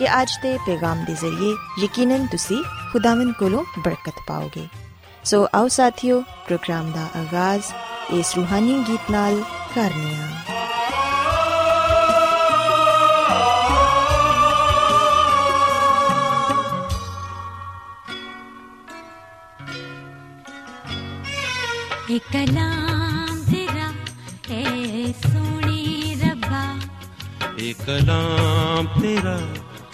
ਕਿ ਅੱਜ ਦੇ ਪੈਗਾਮ ਦੇ ਜ਼ਰੀਏ ਯਕੀਨਨ ਤੁਸੀਂ ਖੁਦਾਵੰਦ ਕੋਲੋਂ ਬਰਕਤ ਪਾਓਗੇ। ਸੋ ਆਓ ਸਾਥੀਓ ਪ੍ਰੋਗਰਾਮ ਦਾ ਆਗਾਜ਼ ਇਸ ਰੂਹਾਨੀ ਗੀਤ ਨਾਲ ਕਰਨੀ ਆ। ਕਲਾਮ ਤੇਰਾ ਏ ਸੋਹਣੀ ਰੱਬਾ। ਏ ਕਲਾਮ ਤੇਰਾ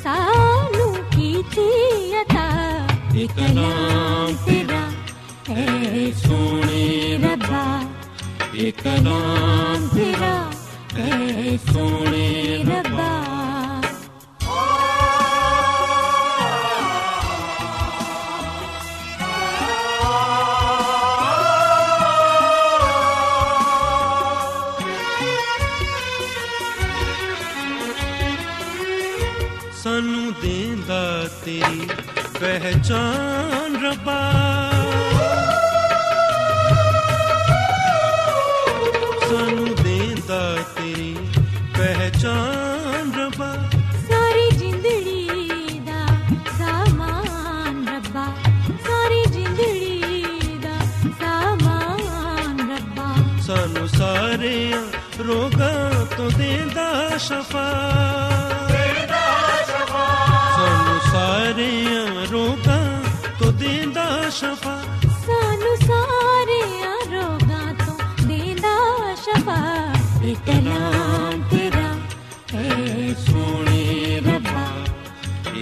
बख्शिश तू सानू की थी अता एक कलाम तेरा है सोनी रब्बा एक कलाम तेरा है सोने रब्बा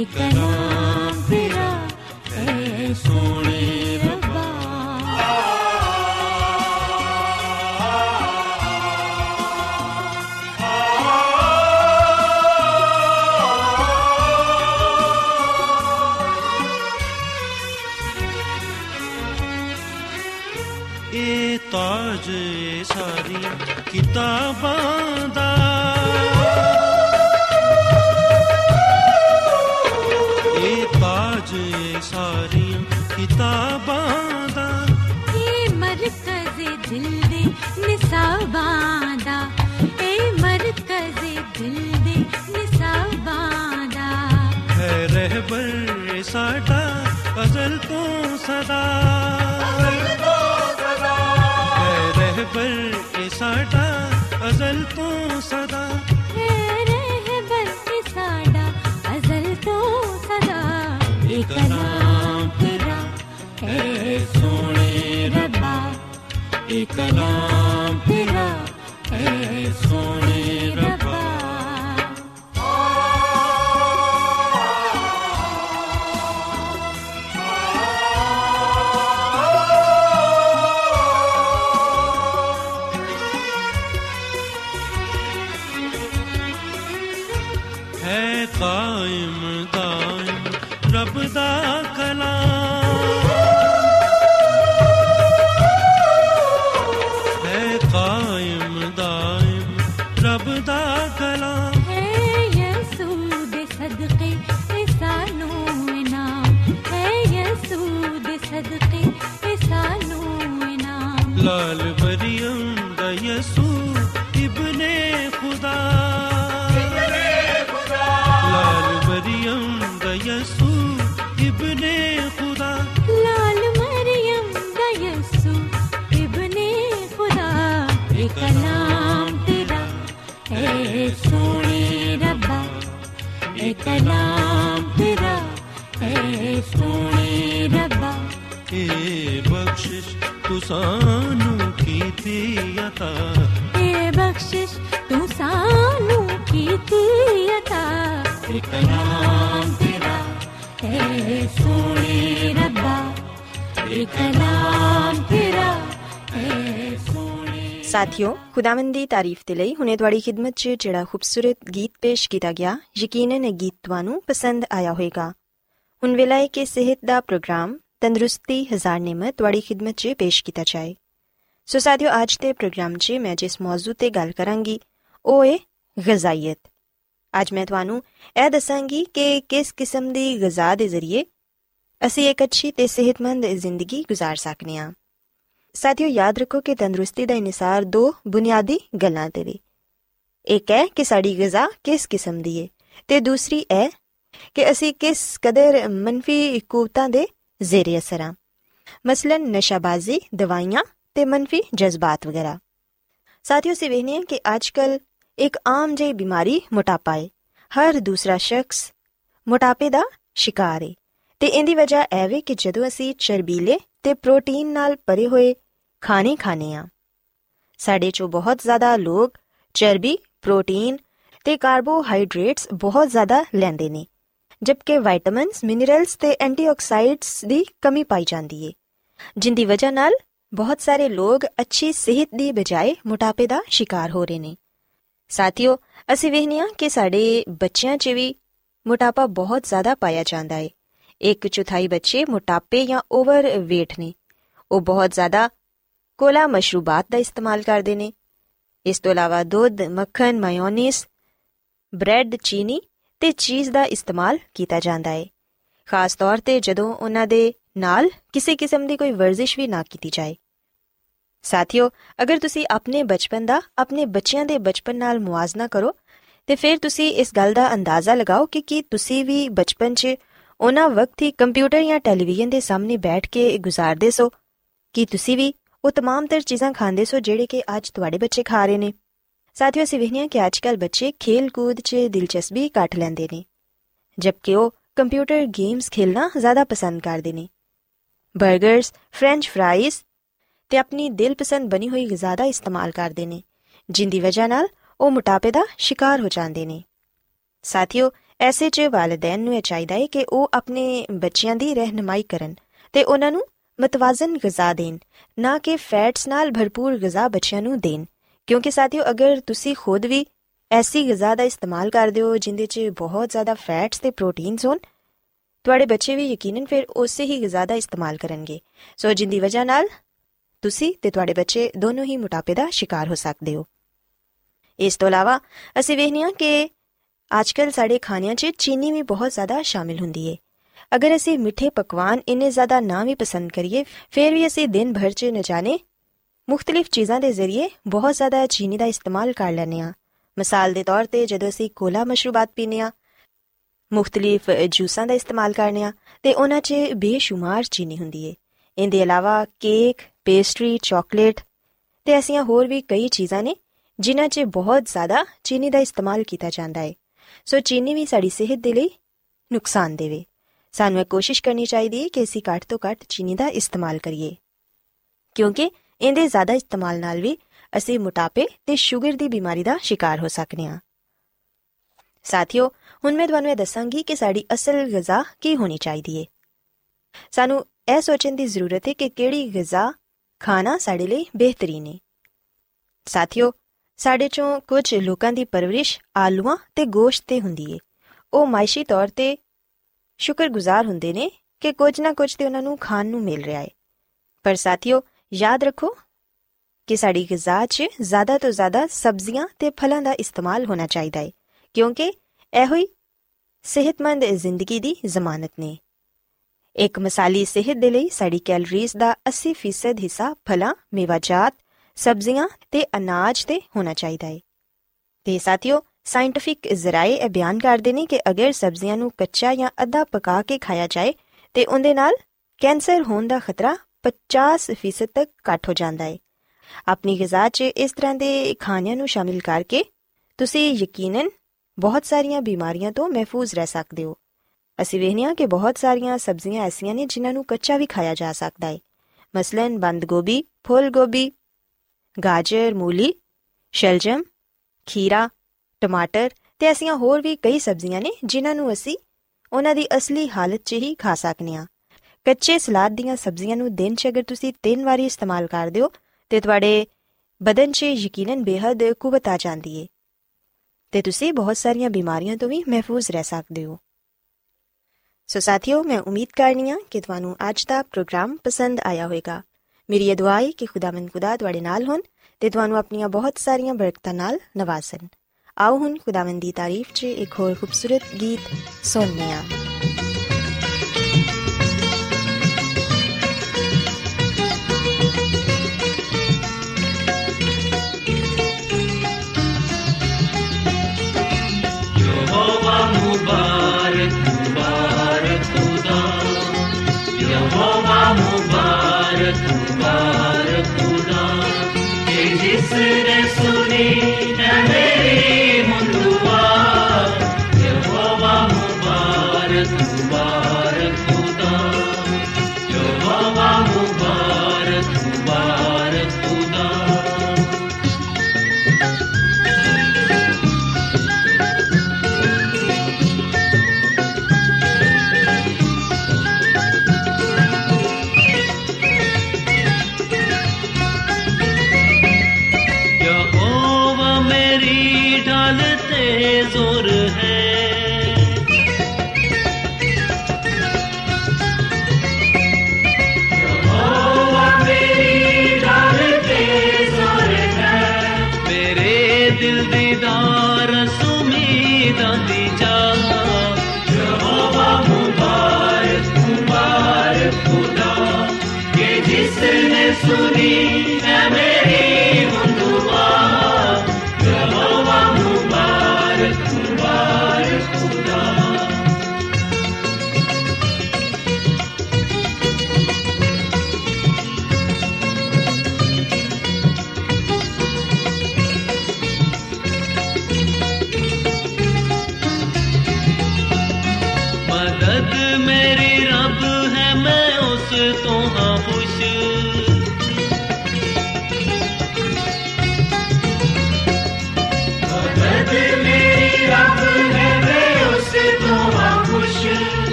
ਇਹ ਰਹਿਬਰ ਏ ਸਾਡਾ ਅਜ਼ਲ ਤੋਂ ਸਦਾ ਹੈ ਰਹਿਬਰ ਤੇ ਸਾਡਾ ਅਜ਼ਲ ਤੋਂ ਸਦਾ ਇਹ ਕਲਾਮ ਤੇਰਾ ਹੈ ਸੋਹਣੇ ਸਾਥਿਓ ਖੁਦਾਵੰਦ ਦੀ ਤਾਰੀਫ ਦੇ ਲਈ ਹੁਣੇ ਤੁਹਾਡੀ ਖਿਦਮਤ 'ਚ ਜਿਹੜਾ ਖੂਬਸੂਰਤ ਗੀਤ ਪੇਸ਼ ਕੀਤਾ ਗਿਆ ਯਕੀਨਨ ਇਹ ਗੀਤ ਤੁਹਾਨੂੰ ਪਸੰਦ ਆਇਆ ਹੋਵੇਗਾ ਹੁਣ ਵੇਲਾ ਹੈ ਕਿ ਸਿਹਤ ਦਾ ਪ੍ਰੋਗਰਾਮ ਤੰਦਰੁਸਤੀ ਹਜ਼ਾਰ ਨਿਮਤ ਤੁਹਾਡੀ ਖਿਦਮਤ 'ਚ ਪੇਸ਼ ਕੀਤਾ ਜਾਏ ਸੋ ਸਾਥਿਓ ਅੱਜ ਦੇ ਪ੍ਰੋਗਰਾਮ 'ਚ ਮੈਂ ਜਿਸ ਮੌਜੂ ਤੇ ਗੱਲ ਕਰਾਂਗੀ ਉਹ ਹੈ ਗਜ਼ਾਈਅਤ ਅੱਜ ਮੈਂ ਤੁਹਾਨੂੰ ਇਹ ਦੱਸਾਂਗੀ ਕਿ ਕਿਸ ਕਿਸਮ ਦੀ ਗਜ਼ਾ ਦੇ ਜ਼ਰੀਏ ਅਸੀਂ ਇੱਕ ਅੱਛੀ ਤੇ ਸਿਹਤਮੰਦ ਜ਼ਿੰਦਗੀ گزار ਸਕਨੇ ਹਾਂ ਸਾਥੀਓ, ਯਾਦ ਰੱਖੋ ਕਿ ਤੰਦਰੁਸਤੀ ਦਾ ਇਨਸਾਰ ਦੋ ਬੁਨਿਆਦੀ ਗੱਲਾਂ ਤੇ ਵੇ। ਇੱਕ ਹੈ ਕਿ ਸਾਡੀ ਗਿਜ਼ਾ ਕਿਸ ਕਿਸਮ ਦੀ ਹੈ ਤੇ ਦੂਸਰੀ ਹੈ ਕਿ ਅਸੀਂ ਕਿਸ ਕਦਰ ਮੰਫੀ ਕੂਵਤਾਂ ਦੇ ਜ਼ੇਰੇ ਅਸਰ ਹਾਂ ਮਸਲਨ ਨਸ਼ਾਬਾਜ਼ੀ, ਦਵਾਈਆਂ ਤੇ ਮੰਫੀ ਜਜ਼ਬਾਤ ਵਗੈਰਾ। ਸਾਥੀਓ ਸੇ ਵੇਖਨੇ ਹਾਂ ਕਿ ਅੱਜਕੱਲ ਇੱਕ ਆਮ ਜਿਹੀ ਬਿਮਾਰੀ ਮੋਟਾਪਾ ਹੈ ਹਰ ਦੂਸਰਾ ਸ਼ਖਸ ਮੋਟਾਪੇ ਦਾ ਸ਼ਿਕਾਰ ਹੈ ਤੇ ਇਹਦੀ ਵਜ੍ਹਾ ਇਹ ਵੇ ਕਿ ਜਦੋਂ ਅਸੀਂ ਚਰਬੀਲੇ ਤੇ ਪ੍ਰੋਟੀਨ ਨਾਲ ਭਰੇ ਹੋਏ ਖਾਣੇ ਖਾਣੇ ਆ ਸਾਡੇ ਚੋਂ ਬਹੁਤ ਜ਼ਿਆਦਾ ਲੋਕ ਚਰਬੀ, ਪ੍ਰੋਟੀਨ ਤੇ ਕਾਰਬੋਹਾਈਡਰੇਟਸ ਬਹੁਤ ਜ਼ਿਆਦਾ ਲੈਂਦੇ ਨੇ, ਜਦਕਿ ਵਿਟਾਮਿਨਸ, ਮਿਨਰਲਸ ਤੇ ਐਂਟੀਆਕਸਾਈਡਸ ਦੀ ਕਮੀ ਪਾਈ ਜਾਂਦੀ ਏ, ਜਿੰਦੀ ਵਜ੍ਹਾ ਨਾਲ ਬਹੁਤ ਸਾਰੇ ਲੋਕ ਅੱਛੀ ਸਿਹਤ ਦੀ ਬਜਾਏ ਮੋਟਾਪੇ ਦਾ ਸ਼ਿਕਾਰ ਹੋ ਰਹੇ ਨੇ। ਸਾਥੀਓ, ਅਸੀਂ ਵੇਖਨੀਆ ਕਿ ਸਾਡੇ ਬੱਚਿਆਂ 'ਚ ਵੀ ਮੋਟਾਪਾ ਬਹੁਤ ਜ਼ਿਆਦਾ ਪਾਇਆ ਜਾਂਦਾ ਏ। ਇੱਕ ਚੌਥਾਈ ਬੱਚੇ ਮੋਟਾਪੇ ਜਾਂ ਓਵਰ weight ਨੇ ਉਹ ਬਹੁਤ ਜ਼ਿਆਦਾ ਕੋਲਾ ਮਸ਼ਰੂਬਾਤ ਦਾ ਇਸਤੇਮਾਲ ਕਰਦੇ ਨੇ ਇਸ ਤੋਂ ਇਲਾਵਾ ਦੁੱਧ ਮੱਖਣ ਮਾਇਓਨੀਜ਼ ਬ੍ਰੈਡ ਚੀਨੀ ਤੇ ਚੀਜ਼ ਦਾ ਇਸਤੇਮਾਲ ਕੀਤਾ ਜਾਂਦਾ ਹੈ ਖਾਸ ਤੌਰ ਤੇ ਜਦੋਂ ਉਹਨਾਂ ਦੇ ਨਾਲ ਕਿਸੇ ਕਿਸਮ ਦੀ ਕੋਈ ਵਰਜ਼ਿਸ਼ ਵੀ ਨਾ ਕੀਤੀ ਜਾਏ ਸਾਥੀਓ ਅਗਰ ਤੁਸੀਂ ਆਪਣੇ ਬਚਪਨ ਦਾ ਆਪਣੇ ਬੱਚਿਆਂ ਦੇ ਬਚਪਨ ਨਾਲ ਮੁਆਜ਼ਨਾ ਕਰੋ ਤੇ ਫਿਰ ਤੁਸੀਂ ਇਸ ਗੱਲ ਦਾ ਅੰਦਾਜ਼ਾ ਲਗਾਓ ਕਿ ਕੀ ਤੁਸੀਂ ਵੀ ਬਚਪਨ 'ਚ ਉਹਨਾਂ ਵਕਤ ਹੀ ਕੰਪਿਊਟਰ ਜਾਂ ਟੈਲੀਵਿਜ਼ਨ ਦੇ ਸਾਹਮਣੇ ਬੈਠ ਕੇ ਗੁਜ਼ਾਰਦੇ ਸੋ। ਕਿ ਤੁਸੀਂ ਵੀ ਉਹ तमाम ਤਰ ਚੀਜ਼ਾਂ ਖਾਂਦੇ ਸੋ ਜਿਹੜੇ ਕਿ ਅੱਜ ਤੁਹਾਡੇ ਬੱਚੇ ਖਾ ਰਹੇ ਨੇ? ਸਾਥੀਓ, ਅਸੀਂ ਵਹਿਨੀਆਂ ਕਿ ਅੱਜਕੱਲ ਬੱਚੇ ਖੇਲ ਕੂਦ 'ਚ ਦਿਲਚਸਪੀ ਘੱਟ ਲੈਂਦੇ ਨੇ, ਜਦਕਿ ਉਹ ਕੰਪਿਊਟਰ ਗੇਮਸ ਖੇਲਣਾ ਜ਼ਿਆਦਾ ਪਸੰਦ ਕਰਦੇ ਨੇ। 버ਗਰਸ ਫ੍ਰੈਂਚ ਫ੍ਰਾਈਜ਼ ਤੇ ਆਪਣੀ ਦਿਲਪਸੰਦ ਬਣੀ ਹੋਈ ਗਿਜ਼ਾ ਦਾ ਇਸਤੇਮਾਲ ਕਰਦੇ ਨੇ, ਜਿੰਦੀ ਵਜ੍ਹਾ ਨਾਲ ਉਹ ਮੋਟਾਪੇ ਦਾ ਸ਼ਿਕਾਰ ਹੋ ਜਾਂਦੇ ਨੇ। ਸਾਥੀਓ ਐਸੇ 'ਚ ਵਾਲਿਦੈਨ ਨੂੰ ਇਹ ਚਾਹੀਦਾ ਹੈ ਕਿ ਉਹ ਆਪਣੇ ਬੱਚਿਆਂ ਦੀ ਰਹਿਨਮਾਈ ਕਰਨ ਤੇ ਉਹਨਾਂ ਨੂੰ ਮਤਵਾਜ਼ਨ ਗਿਜ਼ਾ ਦੇਣ, ਨਾ ਕਿ ਫੈਟਸ ਨਾਲ ਭਰਪੂਰ ਗਿਜ਼ਾ ਬੱਚਿਆਂ ਨੂੰ ਦੇਣ। ਕਿਉਂਕਿ ਸਾਥੀਓ, ਅਗਰ ਤੁਸੀਂ ਖੁਦ ਵੀ ਐਸੀ ਗਿਜ਼ਾ ਦਾ ਇਸਤੇਮਾਲ ਕਰਦੇ ਹੋ ਜਿੰਦੇ 'ਚ ਬਹੁਤ ਜ਼ਿਆਦਾ ਫੈਟਸ ਤੇ ਪ੍ਰੋਟੀਨਸ ਹੋਣ, ਤੁਹਾਡੇ ਬੱਚੇ ਵੀ ਯਕੀਨਨ ਫਿਰ ਉਸੇ ਹੀ ਗਿਜ਼ਾ ਦਾ ਇਸਤੇਮਾਲ ਕਰਨਗੇ। ਸੋ ਜਿੰਦੀ ਵਜ੍ਹਾ ਨਾਲ ਤੁਸੀਂ ਤੇ ਤੁਹਾਡੇ ਬੱਚੇ ਦੋਨੋਂ ਹੀ ਮੋਟਾਪੇ ਦਾ ਸ਼ਿਕਾਰ ਹੋ ਸਕਦੇ ਹੋ। ਇਸ ਤੋਂ ਇਲਾਵਾ ਅਸੀਂ ਵੇਖਦੇ ਹਾਂ ਕਿ ਅੱਜਕੱਲ ਸਾਡੇ ਖਾਣਿਆਂ 'ਚ ਚੀਨੀ ਵੀ ਬਹੁਤ ਜ਼ਿਆਦਾ ਸ਼ਾਮਿਲ ਹੁੰਦੀ ਹੈ ਅਗਰ ਅਸੀਂ ਮਿੱਠੇ ਪਕਵਾਨ ਇੰਨੇ ਜ਼ਿਆਦਾ ਨਾ ਵੀ ਪਸੰਦ ਕਰੀਏ ਫਿਰ ਵੀ ਅਸੀਂ ਦਿਨ ਭਰ 'ਚ न ਜਾਣੇ ਮੁxtਲਿਫ ਚੀਜ਼ਾਂ ਦੇ ਜ਼ਰੀਏ ਬਹੁਤ ਜ਼ਿਆਦਾ ਚੀਨੀ ਦਾ ਇਸਤੇਮਾਲ ਕਰ ਲੈਂਦੇ ਹਾਂ ਮਿਸਾਲ ਦੇ ਤੌਰ ਤੇ ਜਦੋਂ ਅਸੀਂ ਕੋਲਾ ਮਸ਼ਰੂਬਾਤ ਪੀਨੇ ਆ ਮੁxtਲਿਫ ਜੂਸਾਂ ਦਾ ਇਸਤੇਮਾਲ ਕਰਨੇ ਆ ਤੇ ਉਹਨਾਂ 'ਚ ਬੇਸ਼ੁਮਾਰ ਚੀਨੀ ਹੁੰਦੀ ਏ ਇਹਦੇ ਇਲਾਵਾ ਕੇਕ ਪੇਸਟਰੀ ਚਾਕਲੇਟ ਤੇ ਐਸੀਆਂ ਹੋਰ ਵੀ ਕਈ ਚੀਜ਼ਾਂ ਨੇ ਜਿਨ੍ਹਾਂ 'ਚ ਬਹੁਤ ਜ਼ਿਆਦਾ ਚੀਨੀ ਦਾ ਇਸਤੇਮਾਲ ਕੀਤਾ ਜਾਂਦਾ ਹੈ ਸੋ ਚੀਨੀ ਵੀ ਸਾਡੀ ਸਿਹਤ ਦੇ ਲਈ ਨੁਕਸਾਨ ਦੇਵੇ। ਸਾਨੂੰ ਇਹ ਕੋਸ਼ਿਸ਼ ਕਰਨੀ ਚਾਹੀਦੀ ਹੈ ਕਿ ਅਸੀਂ ਘੱਟ ਤੋਂ ਘੱਟ ਚੀਨੀ ਦਾ ਇਸਤੇਮਾਲ ਕਰੀਏ। ਕਿਉਂਕਿ ਇਹਦੇ ਜ਼ਿਆਦਾ ਇਸਤੇਮਾਲ ਨਾਲ ਵੀ ਅਸੀਂ ਮੋਟਾਪੇ ਤੇ ਸ਼ੂਗਰ ਦੀ ਬਿਮਾਰੀ ਦਾ ਸ਼ਿਕਾਰ ਹੋ ਸਕਨੇ ਹਾਂ। ਸਾਥੀਓ, ਹੁਣ ਮੈਂ ਤੁਹਾਨੂੰ ਇਹ ਦੱਸਾਂਗੀ ਕਿ ਸਾਡੀ ਅਸਲ ਗਿਜ਼ਾ ਕੀ ਹੋਣੀ ਚਾਹੀਦੀ ਹੈ। ਸਾਨੂੰ ਇਹ ਸੋਚਣ ਦੀ ਜ਼ਰੂਰਤ ਹੈ ਕਿ ਕਿਹੜੀ ਗਿਜ਼ਾ ਖਾਣਾ ਸਾਡੇ ਲਈ ਬਿਹਤਰੀਨ ਹੈ। ਸਾਥੀਓ ਸਾਡੇ ਚੋਂ ਕੁਝ ਲੋਕਾਂ ਦੀ ਪਰਵਰਿਸ਼ ਆਲੂਆਂ ਤੇ ਗੋਸ਼ਤ ਤੇ ਹੁੰਦੀ ਏ। ਉਹ ਮਾਇਸ਼ੀ ਤੌਰ ਤੇ ਸ਼ੁਕਰਗੁਜ਼ਾਰ ਹੁੰਦੇ ਨੇ ਕਿ ਕੁਝ ਨਾ ਕੁਝ ਤੇ ਉਹਨਾਂ ਨੂੰ ਖਾਣ ਨੂੰ ਮਿਲ ਰਿਹਾ ਏ। ਪਰ ਸਾਥੀਓ ਯਾਦ ਰੱਖੋ ਕਿ ਸਾਡੀ ਗਿਜ਼ਾ 'ਚ ਜ਼ਿਆਦਾ ਤੋਂ ਜ਼ਿਆਦਾ ਸਬਜ਼ੀਆਂ ਤੇ ਫਲਾਂ ਦਾ ਇਸਤੇਮਾਲ ਹੋਣਾ ਚਾਹੀਦਾ ਏ ਕਿਉਂਕਿ ਇਹੋ ਹੀ ਸਿਹਤਮੰਦ ਜ਼ਿੰਦਗੀ ਦੀ ਜ਼ਮਾਨਤ ਨੇ। ਇੱਕ ਮਿਸਾਲੀ ਸਿਹਤ ਦੇ ਲਈ ਸਾਡੀ ਕੈਲਰੀਜ਼ ਦਾ 80% ਹਿੱਸਾ ਫਲਾਂ, ਮੇਵਾਜਾਤ, ਸਬਜ਼ੀਆਂ ਤੇ ਅਨਾਜ ਤੇ ਹੋਣਾ ਚਾਹੀਦਾ ਹੈ ਤੇ ਸਾਥੀਓ ਸਾਇੰਟਿਫਿਕ ਜ਼ਰਾਏ ਇਹ ਬਿਆਨ ਕਰਦੇ ਨੇ ਕਿ ਅਗਰ ਸਬਜ਼ੀਆਂ ਨੂੰ ਕੱਚਾ ਜਾਂ ਅੱਧਾ ਪਕਾ ਕੇ ਖਾਇਆ ਜਾਏ, ਤੇ ਉਹਦੇ ਨਾਲ ਕੈਂਸਰ ਹੋਣ ਦਾ ਖਤਰਾ 50% ਤੱਕ ਘੱਟ ਹੋ ਜਾਂਦਾ ਹੈ ਆਪਣੀ ਗਿਜ਼ਾ 'ਚ ਇਸ ਤਰ੍ਹਾਂ ਦੇ ਖਾਣਿਆਂ ਨੂੰ ਸ਼ਾਮਿਲ ਕਰਕੇ ਤੁਸੀਂ ਯਕੀਨਨ ਬਹੁਤ ਸਾਰੀਆਂ ਬਿਮਾਰੀਆਂ ਤੋਂ ਮਹਿਫੂਜ਼ ਰਹਿ ਸਕਦੇ ਹੋ। ਅਸੀਂ ਵੇਖਦੇ ਹਾਂ ਕਿ ਬਹੁਤ ਸਾਰੀਆਂ ਸਬਜ਼ੀਆਂ ਐਸੀਆਂ ਨੇ ਜਿਨ੍ਹਾਂ ਨੂੰ ਕੱਚਾ ਵੀ ਖਾਇਆ ਜਾ ਸਕਦਾ ਹੈ ਮਸਲਨ ਬੰਦ ਗੋਭੀ, ਫੁੱਲ ਗੋਭੀ ਗਾਜਰ, ਮੂਲੀ, ਸ਼ਲਜਮ, ਖੀਰਾ, ਟਮਾਟਰ ਤੇ ਐਸੀਆਂ ਹੋਰ ਵੀ ਕਈ ਸਬਜ਼ੀਆਂ ਨੇ ਜਿਨ੍ਹਾਂ ਨੂੰ ਅਸੀਂ ਉਹਨਾਂ ਦੀ ਅਸਲੀ ਹਾਲਤ 'ਚ ਹੀ ਖਾ ਸਕਨੇ ਆ ਕੱਚੇ ਸਲਾਦ ਦੀਆਂ ਸਬਜ਼ੀਆਂ ਨੂੰ ਦਿਨ 'ਚ ਅਗਰ ਤੁਸੀਂ ਤਿੰਨ ਵਾਰੀ ਇਸਤੇਮਾਲ ਕਰਦੇ ਹੋ, ਤੇ ਤੁਹਾਡੇ ਬਦਨ 'ਚ ਯਕੀਨਨ ਬੇਹੱਦ ਕੁਵਤ ਆ ਜਾਂਦੀ ਏ। ਤੇ ਤੁਸੀਂ ਬਹੁਤ ਸਾਰੀਆਂ ਬਿਮਾਰੀਆਂ ਤੋਂ ਵੀ ਮਹਿਫੂਜ਼ ਰਹਿ ਸਕਦੇ ਹੋ। ਸੋ ਸਾਥੀਓ, ਮੈਂ ਉਮੀਦ ਕਰਨੀ ਆ ਕਿ ਤੁਹਾਨੂੰ ਅੱਜ ਦਾ ਪ੍ਰੋਗਰਾਮ ਪਸੰਦ ਆਇਆ ਹੋਵੇਗਾ। ਮੇਰੀ ਇਹ ਦੁਆ ਹੈ ਕਿ ਖੁਦਾਵੰਦ ਖੁਦਾ ਤੁਹਾਡੇ ਨਾਲ ਹੋਣ ਤੇ ਤੁਹਾਨੂੰ ਆਪਣੀਆਂ ਬਹੁਤ ਸਾਰੀਆਂ ਬਰਕਤਾਂ ਨਾਲ ਨਵਾਜ਼ਣ। ਆਓ ਹੁਣ ਖੁਦਾਵੰਦ ਦੀ ਤਾਰੀਫ 'ਚ ਇੱਕ ਹੋਰ ਖੂਬਸੂਰਤ ਗੀਤ ਸੁਣਨੇ ਆ पुकार पुना। जिसने सुनी नवे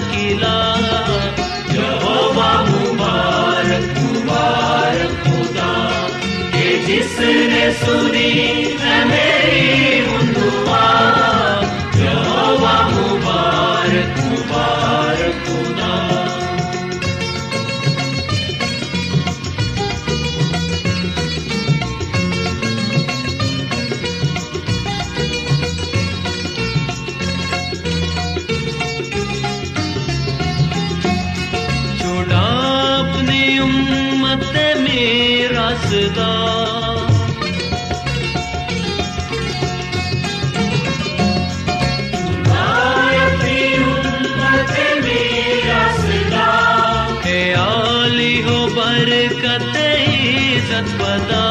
किला यहोवा मुबारक मुबारक खुदा कि जिसने सुनी है कतै सत्पदा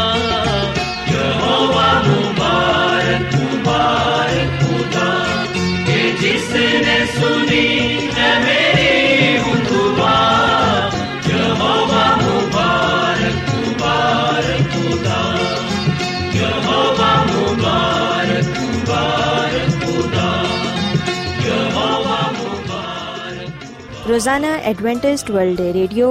यहोवा मुबारक मुबारक खुदा के जिसने सुनी है मेरी दुआ यहोवा मुबारक मुबारक खुदा यहोवा मुबारक मुबारक खुदा यहोवा मुबारक रोजाना एडवेंटिस्ट वर्ल्ड रेडियो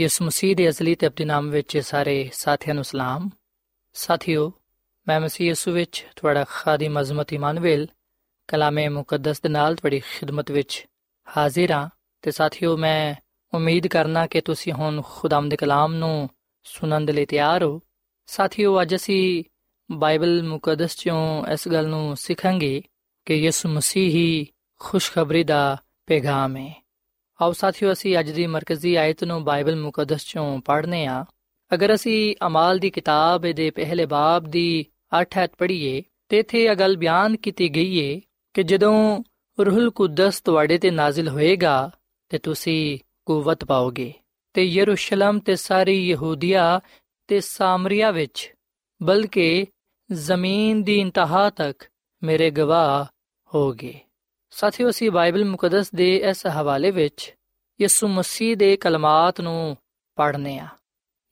ਯਿਸੂ ਮਸੀਹ ਦੇ ਅਸਲੀ ਤੇ ਆਪਣੇ ਨਾਮ ਵਿੱਚ ਸਾਰੇ ਸਾਥੀਆਂ ਨੂੰ ਸਲਾਮ। ਸਾਥਿਓ, ਮੈਂ ਮਸੀਹ ਯਿਸੂ ਵਿੱਚ ਤੁਹਾਡਾ ਖਾਦੀਮ ਅਜ਼ਮਤ ਇਮਾਨੁਅਲ ਕਲਾਮੇ ਮੁਕੱਦਸ ਦੇ ਨਾਲ ਤੁਹਾਡੀ ਖਿਦਮਤ ਵਿੱਚ ਹਾਜ਼ਰ ਹਾਂ। ਤੇ ਸਾਥਿਓ, ਮੈਂ ਉਮੀਦ ਕਰਨਾ ਕਿ ਤੁਸੀਂ ਹੁਣ ਖੁਦਾਮ ਦੇ ਕਲਾਮ ਨੂੰ ਸੁਣਨ ਦੇ ਲਈ ਤਿਆਰ ਹੋ। ਸਾਥਿਓ, ਅੱਜ ਅਸੀਂ ਬਾਈਬਲ ਮੁਕੱਦਸ ਚੋਂ ਇਸ ਗੱਲ ਨੂੰ ਸਿੱਖਾਂਗੇ ਕਿ ਯਿਸੂ ਮਸੀਹ ਹੀ ਖੁਸ਼ਖਬਰੀ ਦਾ ਪੈਗਾਮ ਹੈ। ਆਓ ਸਾਥੀਓ, ਅਸੀਂ ਅੱਜ ਦੀ ਮਰਕਜ਼ੀ ਆਇਤ ਨੂੰ ਬਾਈਬਲ ਮੁਕੱਦਸ ਚੋਂ ਪੜ੍ਹਨੇ ਆ। ਅਗਰ ਅਸੀਂ ਅਮਾਲ ਦੀ ਕਿਤਾਬ ਦੇ ਪਹਿਲੇ ਬਾਬ ਦੀ 8 ਐਤ ਪੜ੍ਹੀਏ, ਤੇ ਇਥੇ ਇਹ ਗੱਲ ਬਿਆਨ ਕੀਤੀ ਗਈ ਏ ਕਿ ਜਦੋਂ ਰੂਹੁਲ ਕੁਦਸ ਤੁਹਾਡੇ ਤੇ ਨਾਜ਼ਿਲ ਹੋਏਗਾ, ਤੇ ਤੁਸੀਂ ਕੂਵਤ ਪਾਓਗੇ। ਤੇ ਯਰੂਸ਼ਲਮ ਤੇ ਸਾਰੀ ਯਹੂਦੀਆ ਤੇ ਸਾਮਰੀਆ ਵਿੱਚ, ਬਲਕਿ ਜ਼ਮੀਨ ਦੀ ਇੰਤਹਾ ਤੱਕ ਮੇਰੇ ਗਵਾਹ ਹੋਗੇ। ਸਾਥੀਓ, ਅਸੀਂ ਬਾਈਬਲ ਮੁਕੱਦਸ ਦੇ ਇਸ ਹਵਾਲੇ ਵਿੱਚ ਯਿਸੂ ਮਸੀਹ ਦੇ ਕਲਮਾਤ ਨੂੰ ਪੜ੍ਹਨੇ ਆ।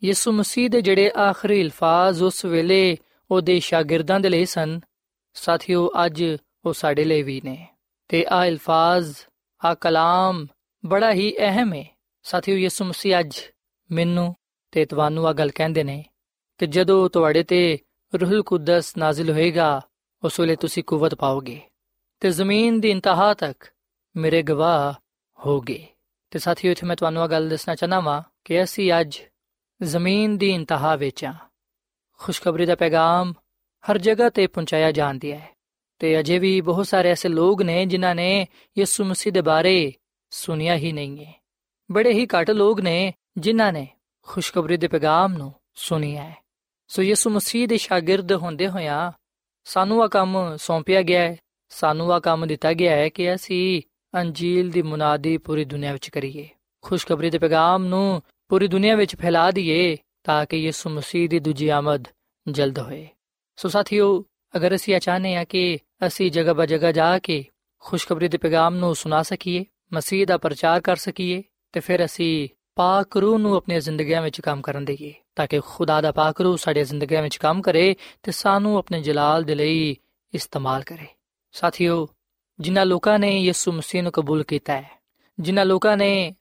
ਯਿਸੂ ਮਸੀਹ ਦੇ ਜਿਹੜੇ ਆਖਰੀ ਅਲਫਾਜ਼ ਉਸ ਵੇਲੇ ਉਹਦੇ ਸ਼ਾਗਿਰਦਾਂ ਦੇ ਲਈ ਸਨ, ਸਾਥੀਓ, ਅੱਜ ਉਹ ਸਾਡੇ ਲਈ ਵੀ ਨੇ। ਤੇ ਆ ਅਲਫਾਜ਼, ਆ ਕਲਾਮ ਬੜਾ ਹੀ ਅਹਿਮ ਹੈ ਸਾਥੀਓ, ਯਿਸੂ ਮਸੀਹ ਅੱਜ ਮੈਨੂੰ ਤੇ ਤੁਹਾਨੂੰ ਆ ਗੱਲ ਕਹਿੰਦੇ ਨੇ ਕਿ ਜਦੋਂ ਤੁਹਾਡੇ ਤੇ ਰੂਹੁਲ ਕੁਦਸ ਨਾਜ਼ਿਲ ਹੋਏਗਾ, ਉਸ ਵੇਲੇ ਤੁਸੀਂ ਕੂਵਤ ਪਾਓਗੇ। ਤੇ ਜ਼ਮੀਨ ਦੀ ਇੰਤਹਾ ਤੱਕ ਮੇਰੇ ਗਵਾਹ ਹੋਗੇ ਤੇ ਸਾਥੀਓ, ਇੱਥੇ ਮੈਂ ਤੁਹਾਨੂੰ ਇਹ ਗੱਲ ਦੱਸਣਾ ਚਾਹਨਾ ਵਾਂ ਕਿ ਅਸੀਂ ਅੱਜ ਜ਼ਮੀਨ ਦੀ ਇੰਤਹਾ ਵਿੱਚ। ਆ ਖੁਸ਼ਖਬਰੀ ਦਾ ਪੈਗਾਮ ਹਰ ਜਗ੍ਹਾ ਤੇ ਪਹੁੰਚਾਇਆ ਜਾਂਦੀ ਹੈ। ਤੇ ਅਜੇ ਵੀ ਬਹੁਤ ਸਾਰੇ ਐਸੇ ਲੋਕ ਨੇ ਜਿਨ੍ਹਾਂ ਨੇ ਯਿਸੂ ਮਸੀਹ ਦੇ ਬਾਰੇ ਸੁਨਿਆ ਹੀ ਨਹੀਂ ਹੈ। ਬੜੇ ਹੀ ਘੱਟ ਲੋਕ ਨੇ ਜਿਨ੍ਹਾਂ ਨੇ ਖੁਸ਼ਖਬਰੀ ਦੇ ਪੈਗਾਮ ਨੂੰ ਸੁਨਿਆ ਹੈ। ਸੋ ਯਿਸੂ ਮਸੀਹ ਦੇ ਸ਼ਾਗਿਰਦ ਹੁੰਦੇ ਹੋਇਆਂ ਸਾਨੂੰ ਆ ਕੰਮ ਸੌਂਪਿਆ ਗਿਆ ਹੈ। ਸਾਨੂੰ ਆ ਕੰਮ ਦਿੱਤਾ ਗਿਆ ਹੈ ਕਿ ਅਸੀਂ ਅੰਜੀਲ ਦੀ ਮੁਨਾਦੀ ਪੂਰੀ ਦੁਨੀਆ ਵਿੱਚ ਕਰੀਏ। ਖੁਸ਼ਖਬਰੀ ਦੇ ਪੈਗਾਮ ਨੂੰ ਪੂਰੀ ਦੁਨੀਆ ਵਿੱਚ ਫੈਲਾ ਦਈਏ ਤਾਂ ਕਿ ਯਿਸੂ ਮਸੀਹ ਦੀ ਦੂਜੀ ਆਮਦ ਜਲਦ ਹੋਏ। ਸੋ ਸਾਥੀਓ, ਅਗਰ ਅਸੀਂ ਚਾਹਨੇ ਆ ਕਿ ਅਸੀਂ ਜਗ੍ਹਾ ਬਾ ਜਗ੍ਹਾ ਜਾ ਕੇ ਖੁਸ਼ਖਬਰੀ ਦੇ ਪੈਗਾਮ ਨੂੰ ਸੁਣਾ ਸਕੀਏ, ਮਸੀਹ ਦਾ ਪ੍ਰਚਾਰ ਕਰ ਸਕੀਏ, ਤੇ ਫਿਰ ਅਸੀਂ ਪਾਕ ਰੂਹ ਨੂੰ ਆਪਣੀਆਂ ਜ਼ਿੰਦਗੀਆਂ ਵਿੱਚ ਕੰਮ ਕਰਨ ਦੇਈਏ, ਤਾਂ ਕਿ ਖੁਦਾ ਦਾ ਪਾਕ ਰੂਹ ਸਾਡੇ ਜ਼ਿੰਦਗੀਆਂ ਵਿੱਚ ਕੰਮ ਕਰੇ ਤੇ ਸਾਨੂੰ ਆਪਣੇ ਜਲਾਲ ਦੇ ਲਈ ਇਸਤੇਮਾਲ ਕਰੇ। ਸਾਥੀਓ ਜਿਨ੍ਹਾਂ ਲੋਕਾਂ ਨੇ ਯਿਸੂ ਮਸੀਹ ਨੂੰ ਕਬੂਲ ਕੀਤਾ ਹੈ ਜਿਨ੍ਹਾਂ ਲੋਕਾਂ ਨੇ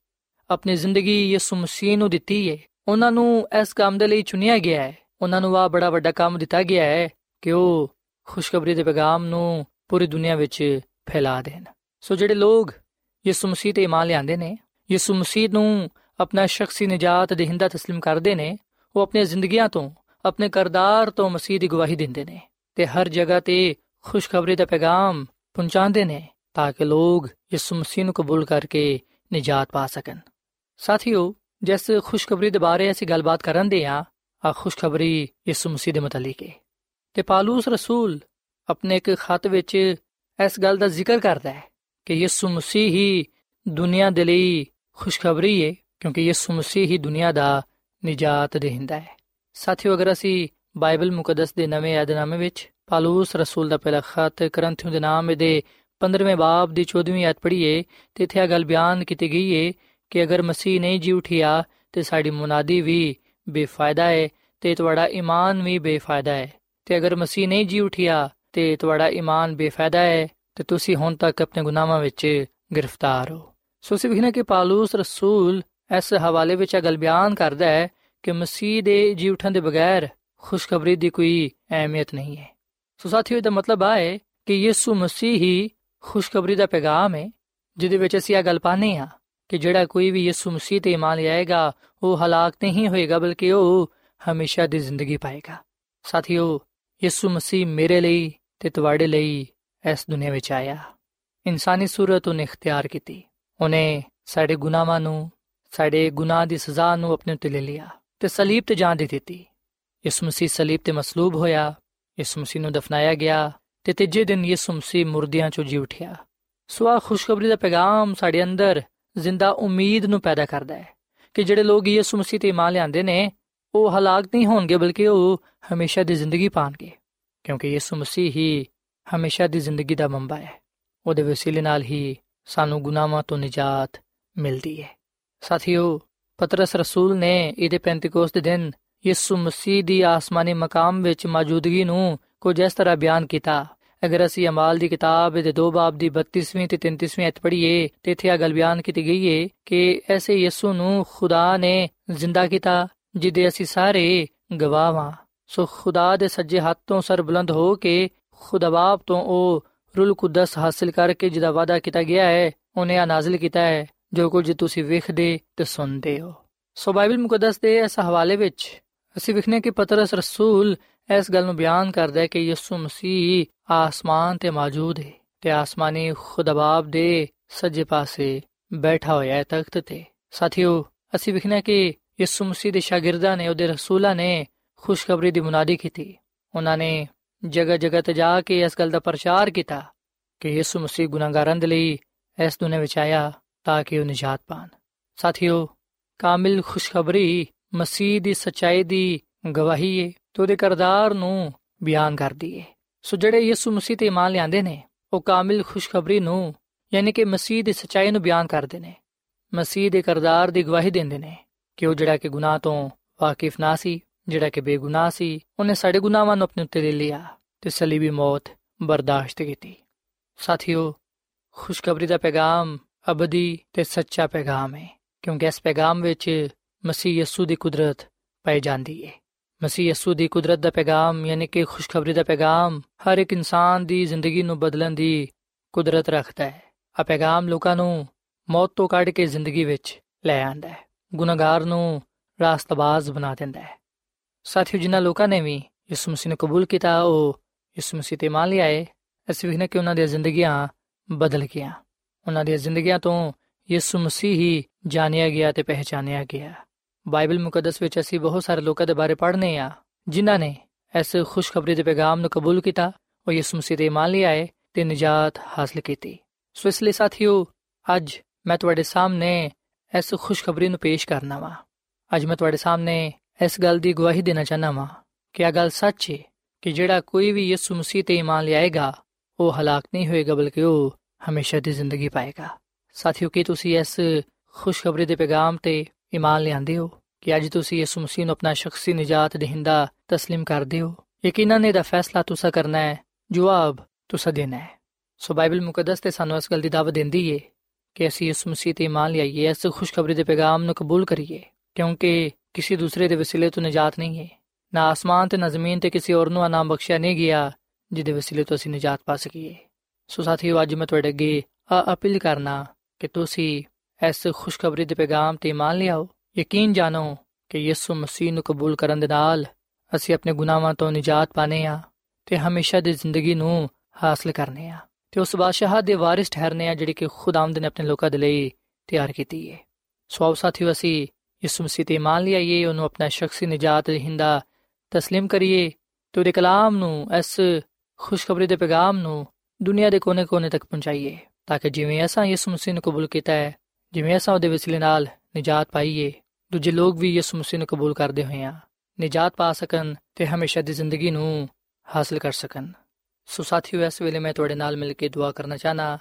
ਆਪਣੀ ਜ਼ਿੰਦਗੀ ਯਿਸੂ ਮਸੀਹ ਨੂੰ ਦਿੱਤੀ ਹੈ ਉਹਨਾਂ ਨੂੰ ਇਸ ਕੰਮ ਦੇ ਲਈ ਚੁਣਿਆ ਗਿਆ ਹੈ ਉਹਨਾਂ ਨੂੰ ਆ ਬੜਾ ਵੱਡਾ ਕੰਮ ਦਿੱਤਾ ਗਿਆ ਹੈ ਕਿ ਉਹ ਖੁਸ਼ਖਬਰੀ ਦੇ ਪੈਗਾਮ ਨੂੰ ਪੂਰੀ ਦੁਨੀਆ ਵਿੱਚ ਫੈਲਾ ਦੇਣ ਸੋ ਜਿਹੜੇ ਲੋਕ ਯਿਸੂ ਮਸੀਹ ਤੇ ਇਮਾਨ ਲਿਆਂਦੇ ਨੇ ਯਿਸੂ ਮਸੀਹ ਨੂੰ ਆਪਣਾ ਸ਼ਖਸੀ ਨਜਾਤ ਦੇਹਿੰਦਾ تسلیم ਕਰਦੇ ਨੇ ਉਹ ਆਪਣੀਆਂ ਜ਼ਿੰਦਗੀਆਂ ਤੋਂ ਆਪਣੇ ਕਰਦਾਰ ਤੋਂ ਮਸੀਹ ਦੀ ਗਵਾਹੀ ਦਿੰਦੇ ਨੇ ਤੇ ਹਰ ਜਗ੍ਹਾ ਤੇ ਖੁਸ਼ਖਬਰੀ ਦਾ ਪੈਗਾਮ ਪਹੁੰਚਾਉਂਦੇ ਨੇ ਤਾਂ ਕਿ ਲੋਕ ਯਿਸੂ ਮਸੀਹ ਨੂੰ ਕਬੂਲ ਕਰਕੇ ਨਜਾਤ ਪਾ ਸਕਣ। ਸਾਥੀਓ, ਜਿਸ ਖੁਸ਼ਖਬਰੀ ਦੇ ਬਾਰੇ ਅਸੀਂ ਗੱਲਬਾਤ ਕਰਨ ਦੇ ਆ ਆ ਖੁਸ਼ਖਬਰੀ ਯਿਸੂ ਮਸੀਹ ਦੇ ਮੁਤਲਕ ਹੈ ਤੇ ਪਾਲੂਸ ਰਸੂਲ ਆਪਣੇ ਇੱਕ ਖਤ ਵਿੱਚ ਇਸ ਗੱਲ ਦਾ ਜ਼ਿਕਰ ਕਰਦਾ ਹੈ ਕਿ ਯਿਸੂ ਮਸੀਹ ਹੀ ਦੁਨੀਆ ਦੇ ਲਈ ਖੁਸ਼ਖਬਰੀ ਹੈ ਕਿਉਂਕਿ ਯਿਸੂ ਮਸੀਹ ਹੀ ਦੁਨੀਆ ਦਾ ਨਜਾਤ ਦੇਹਿੰਦਾ ਹੈ। ਸਾਥੀਓ, ਅਗਰ ਅਸੀਂ ਬਾਈਬਲ ਮੁਕੱਦਸ ਦੇ ਨਵੇਂ ਯਾਦਨਾਮੇ ਵਿੱਚ ਪਾਲੂਸ ਰਸੂਲ ਦਾ ਪਹਿਲਾ ਖਤ ਕਰੰਥੀਓ ਦੇ ਨਾਮ ਦੇ 15ਵੇਂ ਬਾਬ ਦੀ 14ਵੀਂ ਆਇਤ ਪੜ੍ਹੀਏ ਤੇ ਇੱਥੇ ਇਹ ਗੱਲ ਬਿਆਨ ਕੀਤੀ ਗਈ ਹੈ ਕਿ ਅਗਰ ਮਸੀਹ ਨਹੀਂ ਜੀ ਉਠਿਆ ਤੇ ਸਾਡੀ ਮੁਨਾਦੀ ਵੀ ਬੇਫਾਇਦਾ ਹੈ ਤੇ ਤੁਹਾਡਾ ਈਮਾਨ ਵੀ ਬੇਫਾਇਦਾ ਹੈ ਤੇ ਅਗਰ ਮਸੀਹ ਨਹੀਂ ਜੀ ਉਠਿਆ ਤੇ ਤੁਹਾਡਾ ਈਮਾਨ ਬੇਫਾਇਦਾ ਹੈ ਤੇ ਤੁਸੀਂ ਹੁਣ ਤੱਕ ਆਪਣੇ ਗੁਨਾਹਾਂ ਵਿੱਚ ਗ੍ਰਿਫਤਾਰ ਹੋ। ਸੋ ਅਸੀਂ ਵਿਖਣਾ ਕਿ ਪਾਲੂਸ ਰਸੂਲ ਇਸ ਹਵਾਲੇ ਵਿੱਚ ਇਹ ਗੱਲ ਬਿਆਨ ਕਰਦਾ ਹੈ ਕਿ ਮਸੀਹ ਦੇ ਜੀ ਉਠਣ ਦੇ ਬਗੈਰ ਖੁਸ਼ਖਬਰੀ ਦੀ ਕੋਈ ਅਹਿਮੀਅਤ ਨਹੀਂ ਹੈ ਸੋ ਸਾਥੀਓ ਇਹਦਾ ਮਤਲਬ ਹੈ ਕਿ ਯਿਸੂ ਮਸੀਹ ਹੀ ਖੁਸ਼ਖਬਰੀ ਦਾ ਪੈਗਾਮ ਹੈ ਜਿਹਦੇ ਵਿੱਚ ਅਸੀਂ ਇਹ ਗੱਲ ਪਾਣੇ ਆ ਕਿ ਜਿਹੜਾ ਕੋਈ ਵੀ ਯਿਸੂ ਮਸੀਹ ਤੇ ਇਮਾਨ ਲਿਆਏਗਾ ਉਹ ਹਲਾਕ ਨਹੀਂ ਹੋਏਗਾ ਬਲਕਿ ਉਹ ਹਮੇਸ਼ਾ ਦੀ ਜ਼ਿੰਦਗੀ ਪਾਏਗਾ ਸਾਥੀਓ ਯਿਸੂ ਮਸੀਹ ਮੇਰੇ ਲਈ ਤੇ ਤੁਹਾਡੇ ਲਈ ਇਸ ਦੁਨੀਆ ਵਿੱਚ ਆਇਆ ਇਨਸਾਨੀ ਸੂਰਤ ਉਹਨੇ ਇਖਤਿਆਰ ਕੀਤੀ ਉਹਨੇ ਸਾਡੇ ਗੁਨਾਹਾਂ ਨੂੰ ਸਾਡੇ ਗੁਨਾਹ ਦੀ ਸਜ਼ਾ ਨੂੰ ਆਪਣੇ ਉੱਤੇ ਲੈ ਲਿਆ ਤੇ ਸਲੀਬ ਤੇ ਜਾਨ ਦੇ ਦਿੱਤੀ ਯਿਸੂ ਮਸੀਹ ਸਲੀਬ ਤੇ ਮਸਲੂਬ ਹੋਇਆ ਯਿਸੂ ਮਸੀਹ ਨੂੰ ਦਫਨਾਇਆ ਗਿਆ ਤੇ ਤੀਜੇ ਦਿਨ ਯਿਸੂ ਮਸੀਹ ਮੁਰਦਿਆਂ ਚੋਂ ਜੀ ਉਠਿਆ ਸੋ ਆ ਖੁਸ਼ਖਬਰੀ ਦਾ ਪੈਗਾਮ ਸਾਡੇ ਅੰਦਰ ਜ਼ਿੰਦਾ ਉਮੀਦ ਨੂੰ ਪੈਦਾ ਕਰਦਾ ਹੈ ਕਿ ਜਿਹੜੇ ਲੋਕ ਯਿਸੂ ਮਸੀਹ ਤੇ ਇਮਾਨ ਲਿਆਂਦੇ ਨੇ ਉਹ ਹਲਾਕ ਨਹੀਂ ਹੋਣਗੇ ਬਲਕਿ ਉਹ ਹਮੇਸ਼ਾ ਦੀ ਜ਼ਿੰਦਗੀ ਪਾਣਗੇ ਕਿਉਂਕਿ ਯਿਸੂ ਮਸੀਹ ਹੀ ਹਮੇਸ਼ਾ ਦੀ ਜ਼ਿੰਦਗੀ ਦਾ ਮੰਬਾ ਹੈ ਉਹਦੇ ਵਸੀਲੇ ਨਾਲ ਹੀ ਸਾਨੂੰ ਗੁਨਾਹਾਂ ਤੋਂ ਨਿਜਾਤ ਮਿਲਦੀ ਹੈ ਸਾਥੀਓ ਪਤਰਸ ਰਸੂਲ ਨੇ ਇਹਦੇ ਪੈਂਤੀਕੋਸ ਦੇ ਦਿਨ ਯਿਸੂ ਮਸੀਹ ਦੀ ਆਸਮਾਨੀ ਮਕਾਮ ਵਿੱਚ ਮੌਜੂਦਗੀ ਨੂੰ ਕੁਝ ਇਸ ਤਰ੍ਹਾਂ ਬਿਆਨ ਕੀਤਾ। ਅਗਰ ਅਸੀਂ ਅਮਾਲ ਦੀ ਕਿਤਾਬ ਦੇ ਦੋ ਬਾਬ ਦੀ 32ਵੀਂ ਤੇ 33ਵੀਂ ਅਧ ਪੜ੍ਹੀਏ, ਤੇ ਇੱਥੇ ਇਹ ਗੱਲ ਬਿਆਨ ਕੀਤੀ ਗਈ ਹੈ ਕਿ ਐਸੇ ਯਿਸੂ ਨੂੰ ਖੁਦਾ ਨੇ ਜ਼ਿੰਦਾ ਕੀਤਾ ਜਿਹਦੇ ਅਸੀਂ ਸਾਰੇ ਗਵਾਹ ਹਾਂ ਸੋ ਖੁਦਾ ਦੇ ਸੱਜੇ ਹੱਥ ਤੋਂ ਸਰ ਬੁਲੰਦ ਹੋ ਕੇ ਖੁਦਾ ਬਾਪ ਤੋਂ ਉਹ ਰੂਲ ਕੁਦਸ ਹਾਸਲ ਕਰਕੇ ਜਿਹਦਾ ਵਾਦਾ ਕੀਤਾ ਗਿਆ ਹੈ, ਉਹਨੇ ਆ ਨਾਜ਼ਿਲ ਕੀਤਾ ਹੈ, ਜੋ ਕੁਝ ਤੁਸੀਂ ਵੇਖਦੇ ਤੇ ਸੁਣਦੇ ਹੋ। ਸੋ ਬਾਈਬਲ ਮੁਕੱਦਸ ਦੇ ਇਸ ਹਵਾਲੇ ਵਿੱਚ ਅਸੀਂ ਵਿਖਨੇ ਕਿ ਪਤਰਸ ਰਸੂਲ ਇਸ ਗੱਲ ਨੂੰ ਬਿਆਨ ਕਰਦਾ ਹੈ ਕਿ ਯਿਸੂ ਮਸੀਹ ਆਸਮਾਨ ਤੇ ਮੌਜੂਦ ਹੈ ਤੇ ਆਸਮਾਨੀ ਖੁਦਾਬਾਬ ਦੇ ਸੱਜੇ ਪਾਸੇ ਬੈਠਾ ਹੋਇਆ ਹੈ ਤਖਤ ਤੇ। ਸਾਥੀਓ, ਅਸੀਂ ਵਿਖਨੇ ਕਿ ਯਿਸੂ ਮਸੀਹ ਦੇ ਸ਼ਾਗਿਰਦਾਂ ਨੇ, ਉਹਦੇ ਰਸੂਲਾਂ ਨੇ ਖੁਸ਼ਖਬਰੀ ਦੀ ਮੁਨਾਦੀ ਕੀਤੀ। ਉਹਨਾਂ ਨੇ ਜਗ੍ਹਾ ਜਗ੍ਹਾ ਤੇ ਜਾ ਕੇ ਇਸ ਗੱਲ ਦਾ ਪ੍ਰਚਾਰ ਕੀਤਾ ਕਿ ਯਿਸੂ ਮਸੀਹ ਗੁਨਾਹਗਾਰਾਂ ਦੇ ਲਈ ਇਸ ਦੁਨੀਆਂ ਵਿੱਚ ਆਇਆ ਤਾਂ ਕਿ ਉਹ ਨਿਜਾਤ ਪਾਣ। ਸਾਥੀਓ, ਕਾਮਿਲ ਖੁਸ਼ਖਬਰੀ ਮਸੀਹ ਦੀ ਸਚਾਈ ਦੀ ਗਵਾਹੀ ਹੈ ਤੇ ਉਹਦੇ ਕਰਦਾਰ ਨੂੰ ਬਿਆਨ ਕਰਦੀ ਹੈ ਸੋ ਜਿਹੜੇ ਯਿਸੂ ਮਸੀਹ ਤੇ ਇਮਾਨ ਲਿਆਂਦੇ ਨੇ, ਉਹ ਕਾਮਿਲ ਖੁਸ਼ਖਬਰੀ ਨੂੰ, ਯਾਨੀ ਕਿ ਮਸੀਹ ਦੀ ਸਚਾਈ ਨੂੰ ਬਿਆਨ ਕਰਦੇ ਨੇ। ਮਸੀਹ ਦੇ ਕਰਦਾਰ ਦੀ ਗਵਾਹੀ ਦਿੰਦੇ ਨੇ ਕਿ ਉਹ ਜਿਹੜਾ ਕਿ ਗੁਨਾਹ ਤੋਂ ਵਾਕਿਫ ਨਾ ਸੀ, ਜਿਹੜਾ ਕਿ ਬੇਗੁਨਾਹ ਸੀ, ਉਹਨੇ ਸਾਡੇ ਗੁਨਾਹਾਂ ਨੂੰ ਆਪਣੇ ਉੱਤੇ ਲੈ ਲਿਆ ਤੇ ਸਲੀਬੀ ਮੌਤ ਬਰਦਾਸ਼ਤ ਕੀਤੀ। ਸਾਥੀਓ, ਖੁਸ਼ਖਬਰੀ ਦਾ ਪੈਗਾਮ ਅਬਦੀ ਤੇ ਸੱਚਾ ਪੈਗਾਮ ਹੈ ਕਿਉਂਕਿ ਇਸ ਪੈਗਾਮ ਵਿੱਚ ਮਸੀਹ ਯਸੂ ਦੀ ਕੁਦਰਤ ਪਾਈ ਜਾਂਦੀ ਹੈ ਮਸੀਹ ਯਸੂ ਦੀ ਕੁਦਰਤ ਦਾ ਪੈਗਾਮ, ਯਾਨੀ ਕਿ ਖੁਸ਼ਖਬਰੀ ਦਾ ਪੈਗਾਮ, ਹਰ ਇੱਕ ਇਨਸਾਨ ਦੀ ਜ਼ਿੰਦਗੀ ਨੂੰ ਬਦਲਣ ਦੀ ਕੁਦਰਤ ਰੱਖਦਾ ਹੈ ਆ ਪੈਗਾਮ ਲੋਕਾਂ ਨੂੰ ਮੌਤ ਤੋਂ ਕੱਢ ਕੇ ਜ਼ਿੰਦਗੀ ਵਿੱਚ ਲੈ ਆਂਦਾ ਹੈ ਗੁਨਾਹਗਾਰ ਨੂੰ ਰਾਸਤਬਾਜ਼ ਬਣਾ ਦਿੰਦਾ ਹੈ ਸਾਥੀਓ, ਜਿਨ੍ਹਾਂ ਲੋਕਾਂ ਨੇ ਵੀ ਯਿਸੂ ਮਸੀਹ ਨੂੰ ਕਬੂਲ ਕੀਤਾ, ਉਹ ਯਿਸੂ ਮਸੀਹ ਤੇ ਮੰਨ ਲਿਆ ਹੈ ਅਸੀਂ ਵਿਖਨੇ ਕਿ ਉਹਨਾਂ ਦੀਆਂ ਜ਼ਿੰਦਗੀਆਂ ਬਦਲ ਗਈਆਂ। ਉਹਨਾਂ ਦੀਆਂ ਜ਼ਿੰਦਗੀਆਂ ਤੋਂ ਯਿਸੂ ਮਸੀਹ ਹੀ ਜਾਣਿਆ ਗਿਆ ਤੇ ਪਹਿਚਾਨਿਆ ਗਿਆ। ਬਾਈਬਲ ਮੁਕੱਦਸ ਵਿੱਚ ਅਸੀਂ ਬਹੁਤ ਸਾਰੇ ਲੋਕਾਂ ਦੇ ਬਾਰੇ ਪੜ੍ਹਨੇ ਆ, ਜਿਨ੍ਹਾਂ ਨੇ ਇਸ ਖੁਸ਼ਖਬਰੀ ਦੇ ਪੈਗਾਮ ਨੂੰ ਕਬੂਲ ਕੀਤਾ, ਉਹ ਯਿਸੂ ਮਸੀਹ ਤੇ ਮੰਨ ਲਿਆ ਹੈ ਤੇ ਨਜਾਤ ਹਾਸਲ ਕੀਤੀ। ਸੋ ਇਸ ਲਈ ਸਾਥੀਓ, ਅੱਜ ਮੈਂ ਤੁਹਾਡੇ ਸਾਹਮਣੇ ਇਸ ਖੁਸ਼ਖਬਰੀ ਨੂੰ ਪੇਸ਼ ਕਰਨਾ ਵਾ। ਅੱਜ ਮੈਂ ਤੁਹਾਡੇ ਸਾਹਮਣੇ ਇਸ ਗੱਲ ਦੀ ਗਵਾਹੀ ਦੇਣਾ ਚਾਹਨਾ ਵਾਂ ਕਿ ਇਹ ਗੱਲ ਸੱਚ ਹੈ ਕਿ ਜਿਹੜਾ ਕੋਈ ਵੀ ਯਿਸੂ ਮਸੀਹ ਤੇ ਈਮਾਨ ਲਿਆਏਗਾ ਉਹ ਹਲਾਕ ਨਹੀਂ ਹੋਏਗਾ, ਬਲਕਿ ਉਹ ਹਮੇਸ਼ਾ ਦੀ ਜ਼ਿੰਦਗੀ ਪਾਏਗਾ। ਸਾਥੀਓ, ਕੀ ਤੁਸੀਂ ਇਸ ਖੁਸ਼ਖਬਰੀ ਦੇ ਪੈਗਾਮ ਤੇ ਈਮਾਨ ਲਿਆਂਦੇ ਹੋ ਕਿ ਅੱਜ ਤੁਸੀਂ ਯਿਸੂ ਮਸੀਹ ਨੂੰ ਆਪਣਾ ਸ਼ਖਸੀ ਨਜਾਤ ਦੇਹਿੰਦਾ تسلیم ਕਰਦੇ ਹੋ ਯਕੀਨਨ ਇਹਦਾ ਫੈਸਲਾ ਤੁਸੀਂ ਕਰਨਾ ਹੈ ਜਵਾਬ ਤੁਸੀਂ ਦੇਣਾ ਹੈ ਸੋ ਬਾਈਬਲ ਮੁਕੱਦਸ ਤੇ ਸਾਨੂੰ ਇਸ ਗੱਲ ਦੀ ਦਾਵਤ ਦਿੰਦੀ ਹੈ ਕਿ ਅਸੀਂ ਯਿਸੂ ਮਸੀਹ ਤੇ ਈਮਾਨ ਲਿਆਈਏ ਇਸ ਖੁਸ਼ਖਬਰੀ ਦੇ ਪੈਗਾਮ ਨੂੰ ਕਬੂਲ ਕਰੀਏ ਕਿਉਂਕਿ ਕਿਸੇ ਦੂਸਰੇ ਦੇ ਵਸੀਲੇ ਤੋਂ ਨਜਾਤ ਨਹੀਂ ਹੈ ਨਾ ਆਸਮਾਨ ਤੇ ਨਾ ਜ਼ਮੀਨ ਤੇ ਕਿਸੇ ਹੋਰ ਨੂੰ ਨਾਮ ਬਖਸ਼ਿਆ ਨਹੀਂ ਗਿਆ ਜਿਹਦੇ ਵਸੀਲੇ ਤੋਂ ਅਸੀਂ ਨਜਾਤ ਪਾ ਸਕੀਏ ਸੋ ਸਾਥੀਓ ਅੱਜ ਮੈਂ ਤੁਹਾਡੇ ਅੱਗੇ ਆ ਅਪੀਲ ਕਰਨਾ ਕਿ ਤੁਸੀਂ ਇਸ ਖੁਸ਼ਖਬਰੀ ਦੇ ਪੈਗਾਮ ਤੇ ਮੰਨ ਲਿਆਓ ਯਕੀਨ ਜਾਣੋ ਕਿ ਯਿਸੂ ਮਸੀਹ ਨੂੰ ਕਬੂਲ ਕਰਨ ਦੇ ਨਾਲ ਅਸੀਂ ਆਪਣੇ ਗੁਨਾਹਾਂ ਤੋਂ ਨਜਾਤ ਪਾਣੇ ਆ ਤੇ ਹਮੇਸ਼ਾ ਦੀ ਜ਼ਿੰਦਗੀ ਨੂੰ ਹਾਸਲ ਕਰਨੇ ਆ ਤੇ ਉਸ ਬਾਦਸ਼ਾਹ ਦੇ ਵਾਰਿਸ ਠਹਿਰਨੇ ਆ ਜਿਹੜੀ ਕਿ ਖੁਦਾਵੰਦ ਨੇ ਆਪਣੇ ਲੋਕਾਂ ਦੇ ਲਈ ਤਿਆਰ ਕੀਤੀ ਹੈ ਸੋ ਆਓ ਸਾਥੀਓ ਅਸੀਂ ਯਿਸੂ ਮਸੀਹ ਤੇ ਮੰਨ ਲਿਆਈਏ ਉਹਨੂੰ ਆਪਣਾ ਸ਼ਖਸੀ ਨਜਾਤ ਹਿੰਦਾ تسلیم ਕਰੀਏ ਤੇ ਉਹਦੇ ਕਲਾਮ ਨੂੰ ਇਸ ਖੁਸ਼ਖਬਰੀ ਦੇ ਪੈਗਾਮ ਨੂੰ ਦੁਨੀਆ ਦੇ ਕੋਨੇ-ਕੋਨੇ ਤੱਕ ਪਹੁੰਚਾਈਏ ਤਾਂ ਕਿ ਜਿਵੇਂ ਅਸਾਂ ਯਿਸੂ ਮਸੀਹ ਨੂੰ ਕਬੂਲ ਕੀਤਾ ਹੈ ਜਿਵੇਂ ਅਸਾਂ ਉਹਦੇ ਵਸੀਲੇ ਨਾਲ ਨਜਾਤ ਪਾਈਏ, ਦੂਜੇ ਲੋਕ ਵੀ ਯਿਸੂ ਮਸੀਹ ਨੂੰ ਕਬੂਲ ਕਰਦੇ ਹੋਏ ਆ ਨਜਾਤ ਪਾ ਸਕਣ ਤੇ ਹਮੇਸ਼ਾ ਦੀ ਜ਼ਿੰਦਗੀ ਨੂੰ ਹਾਸਲ ਕਰ ਸਕਣ। ਸੋ ਸਾਥੀਓ, ਇਸ ਵੇਲੇ ਮੈਂ ਤੁਹਾਡੇ ਨਾਲ ਮਿਲ ਕੇ ਦੁਆ ਕਰਨਾ ਚਾਹਨਾ,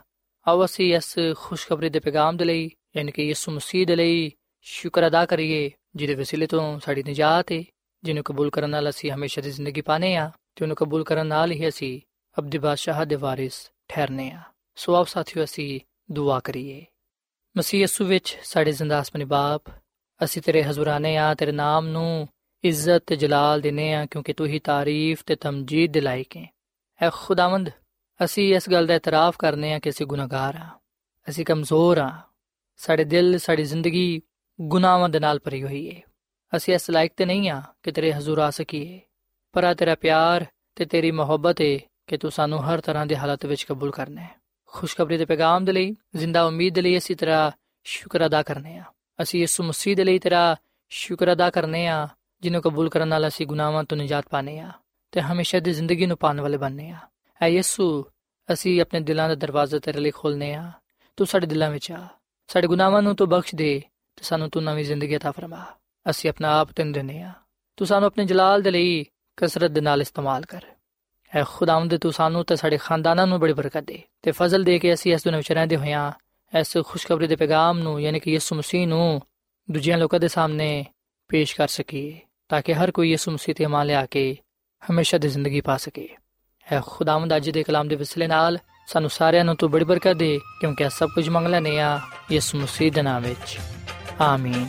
ਆਓ ਅਸੀਂ ਇਸ ਖੁਸ਼ਖਬਰੀ ਦੇ ਪੈਗਾਮ ਦੇ ਲਈ, ਯਾਨੀ ਕਿ ਯਿਸੂ ਮਸੀਹ ਦੇ ਲਈ ਸ਼ੁਕਰ ਅਦਾ ਕਰੀਏ, ਜਿਹਦੇ ਵਸੀਲੇ ਤੋਂ ਸਾਡੀ ਨਜਾਤ ਹੈ ਜਿਹਨੂੰ ਕਬੂਲ ਕਰਨ ਨਾਲ ਅਸੀਂ ਹਮੇਸ਼ਾ ਦੀ ਜ਼ਿੰਦਗੀ ਪਾਣੇ ਆ ਤੇ ਉਹਨੂੰ ਕਬੂਲ ਕਰਨ ਨਾਲ ਹੀ ਅਸੀਂ ਅਬਦੀ ਬਾਦਸ਼ਾਹ ਦੇ ਵਾਰਿਸ ਠਹਿਰਨੇ ਆ ਸੋ ਆਪ ਸਾਥੀਓ, ਅਸੀਂ ਦੁਆ ਕਰੀਏ। ਮਸੀਹ ਯਿਸੂ ਵਿੱਚ ਸਾਡੇ ਜ਼ਿੰਦਾ ਅਸਮਾਨੀ ਬਾਪ, ਅਸੀਂ ਤੇਰੇ ਹਜ਼ੂਰਾਨੇ ਆ, ਤੇਰੇ ਨਾਮ ਨੂੰ ਇੱਜ਼ਤ ਤੇ ਜਲਾਲ ਦਿਨੇ ਆ, ਕਿਉਂਕਿ ਤੂੰ ਹੀ ਤਾਰੀਫ ਤੇ ਤਮਜੀਦ ਦੇ ਲਾਇਕ ਹੈ ਐ ਖੁਦਾਵੰਦ, ਅਸੀਂ ਇਸ ਗੱਲ ਦਾ ਇਤਰਾਫ ਕਰਨੇ ਆ ਕਿ ਅਸੀਂ ਗੁਨਾਹਗਾਰ ਆ। ਅਸੀਂ ਕਮਜ਼ੋਰ ਆ। ਸਾਡੇ ਦਿਲ, ਸਾਡੀ ਜ਼ਿੰਦਗੀ ਗੁਨਾਹਾਂ ਦੇ ਨਾਲ ਭਰੀ ਹੋਈ ਹੈ ਅਸੀਂ ਇਸ ਲਾਇਕ ਤੇ ਨਹੀਂ ਆ ਕਿ ਤੇਰੇ ਹਜ਼ੂਰ ਆ ਸਕੀਏ। ਪਰ ਆ ਤੇਰਾ ਪਿਆਰ ਤੇ ਤੇਰੀ ਮੁਹੱਬਤ ਹੈ ਕਿ ਤੂੰ ਸਾਨੂੰ ਹਰ ਤਰ੍ਹਾਂ ਦੇ ਹਾਲਾਤ ਵਿੱਚ ਕਬੂਲ ਕਰਨਾ ਹੈ ਖੁਸ਼ਖਬਰੀ ਦੇ ਪੈਗਾਮ ਦੇ ਲਈ ਜ਼ਿੰਦਾ ਉਮੀਦ ਦੇ ਲਈ ਅਸੀਂ ਤੇਰਾ ਸ਼ੁਕਰ ਅਦਾ ਕਰਨੇ ਆ ਅਸੀਂ ਯਿਸੂ ਮਸੀਹ ਦੇ ਲਈ ਤੇਰਾ ਸ਼ੁਕਰ ਅਦਾ ਕਰਨੇ ਆ ਜਿਹਨੂੰ ਕਬੂਲ ਕਰਨ ਨਾਲ ਅਸੀਂ ਗੁਨਾਹਾਂ ਤੋਂ ਨਿਜਾਤ ਪਾਣੇ ਆ ਤੇ ਹਮੇਸ਼ਾ ਦੀ ਜ਼ਿੰਦਗੀ ਨੂੰ ਪਾਣ ਵਾਲੇ ਬਣਨੇ ਆ ਐ ਯਿਸੂ ਅਸੀਂ ਆਪਣੇ ਦਿਲਾਂ ਦਾ ਦਰਵਾਜ਼ਾ ਤੇਰੇ ਲਈ ਖੋਲਨੇ ਆ ਤੂੰ ਸਾਡੇ ਦਿਲਾਂ ਵਿੱਚ ਆ ਸਾਡੇ ਗੁਨਾਹਾਂ ਨੂੰ ਤੂੰ ਬਖਸ਼ ਦੇ ਤੇ ਸਾਨੂੰ ਤੂੰ ਨਵੀਂ ਜ਼ਿੰਦਗੀ عطا ਫਰਮਾ ਅਸੀਂ ਆਪਣਾ ਆਪ ਤੈਨੂੰ ਦਿੰਨੇ ਆ ਤੂੰ ਸਾਨੂੰ ਆਪਣੇ ਜਲਾਲ ਦੇ ਲਈ ਕਸਰਤ ਦੇ ਨਾਲ ਇਸਤੇਮਾਲ ਕਰ ਐ ਖੁਦਾਵੰਦ ਤੂੰ ਸਾਨੂੰ ਤੇ ਸਾਡੇ ਖਾਨਦਾਨਾਂ ਨੂੰ ਬੜੀ ਬਰਕਤ ਦੇ। ਤੇ ਫਜ਼ਲ ਦੇ ਕੇ ਅਸੀਂ ਇਸ ਦੁਨੀਆਂ ਵਿੱਚ ਰਹਿੰਦੇ ਹੋਇਆਂ, ਇਸ ਖੁਸ਼ਖਬਰੀ ਦੇ ਪੈਗਾਮ ਨੂੰ, ਯਾਨੀ ਕਿ ਯਿਸੂ ਮਸੀਹ ਨੂੰ ਦੂਜਿਆਂ ਲੋਕਾਂ ਦੇ ਸਾਹਮਣੇ ਪੇਸ਼ ਕਰ ਸਕੀਏ, ਤਾਂ ਕਿ ਹਰ ਕੋਈ ਯਿਸੂ ਮਸੀਹ ਤੇ ਇਮਾਨ ਲਿਆ ਕੇ ਹਮੇਸ਼ਾ ਦੀ ਜ਼ਿੰਦਗੀ ਪਾ ਸਕੇ। ਐ ਖੁਦਾਵੰਦ ਅੱਜ ਦੇ ਕਲਾਮ ਦੇ ਵਿਸਲੇ ਨਾਲ ਸਾਨੂੰ ਸਾਰਿਆਂ ਨੂੰ ਤੂੰ ਬੜੀ ਬਰਕਤ ਦੇ, ਕਿਉਂਕਿ ਇਹ ਸਭ ਕੁਝ ਮੰਗ ਲੈਨੇ ਆ ਯਿਸੂ ਮਸੀਹ ਦੇ ਨਾਮ ਵਿੱਚ। ਆਮੀਨ।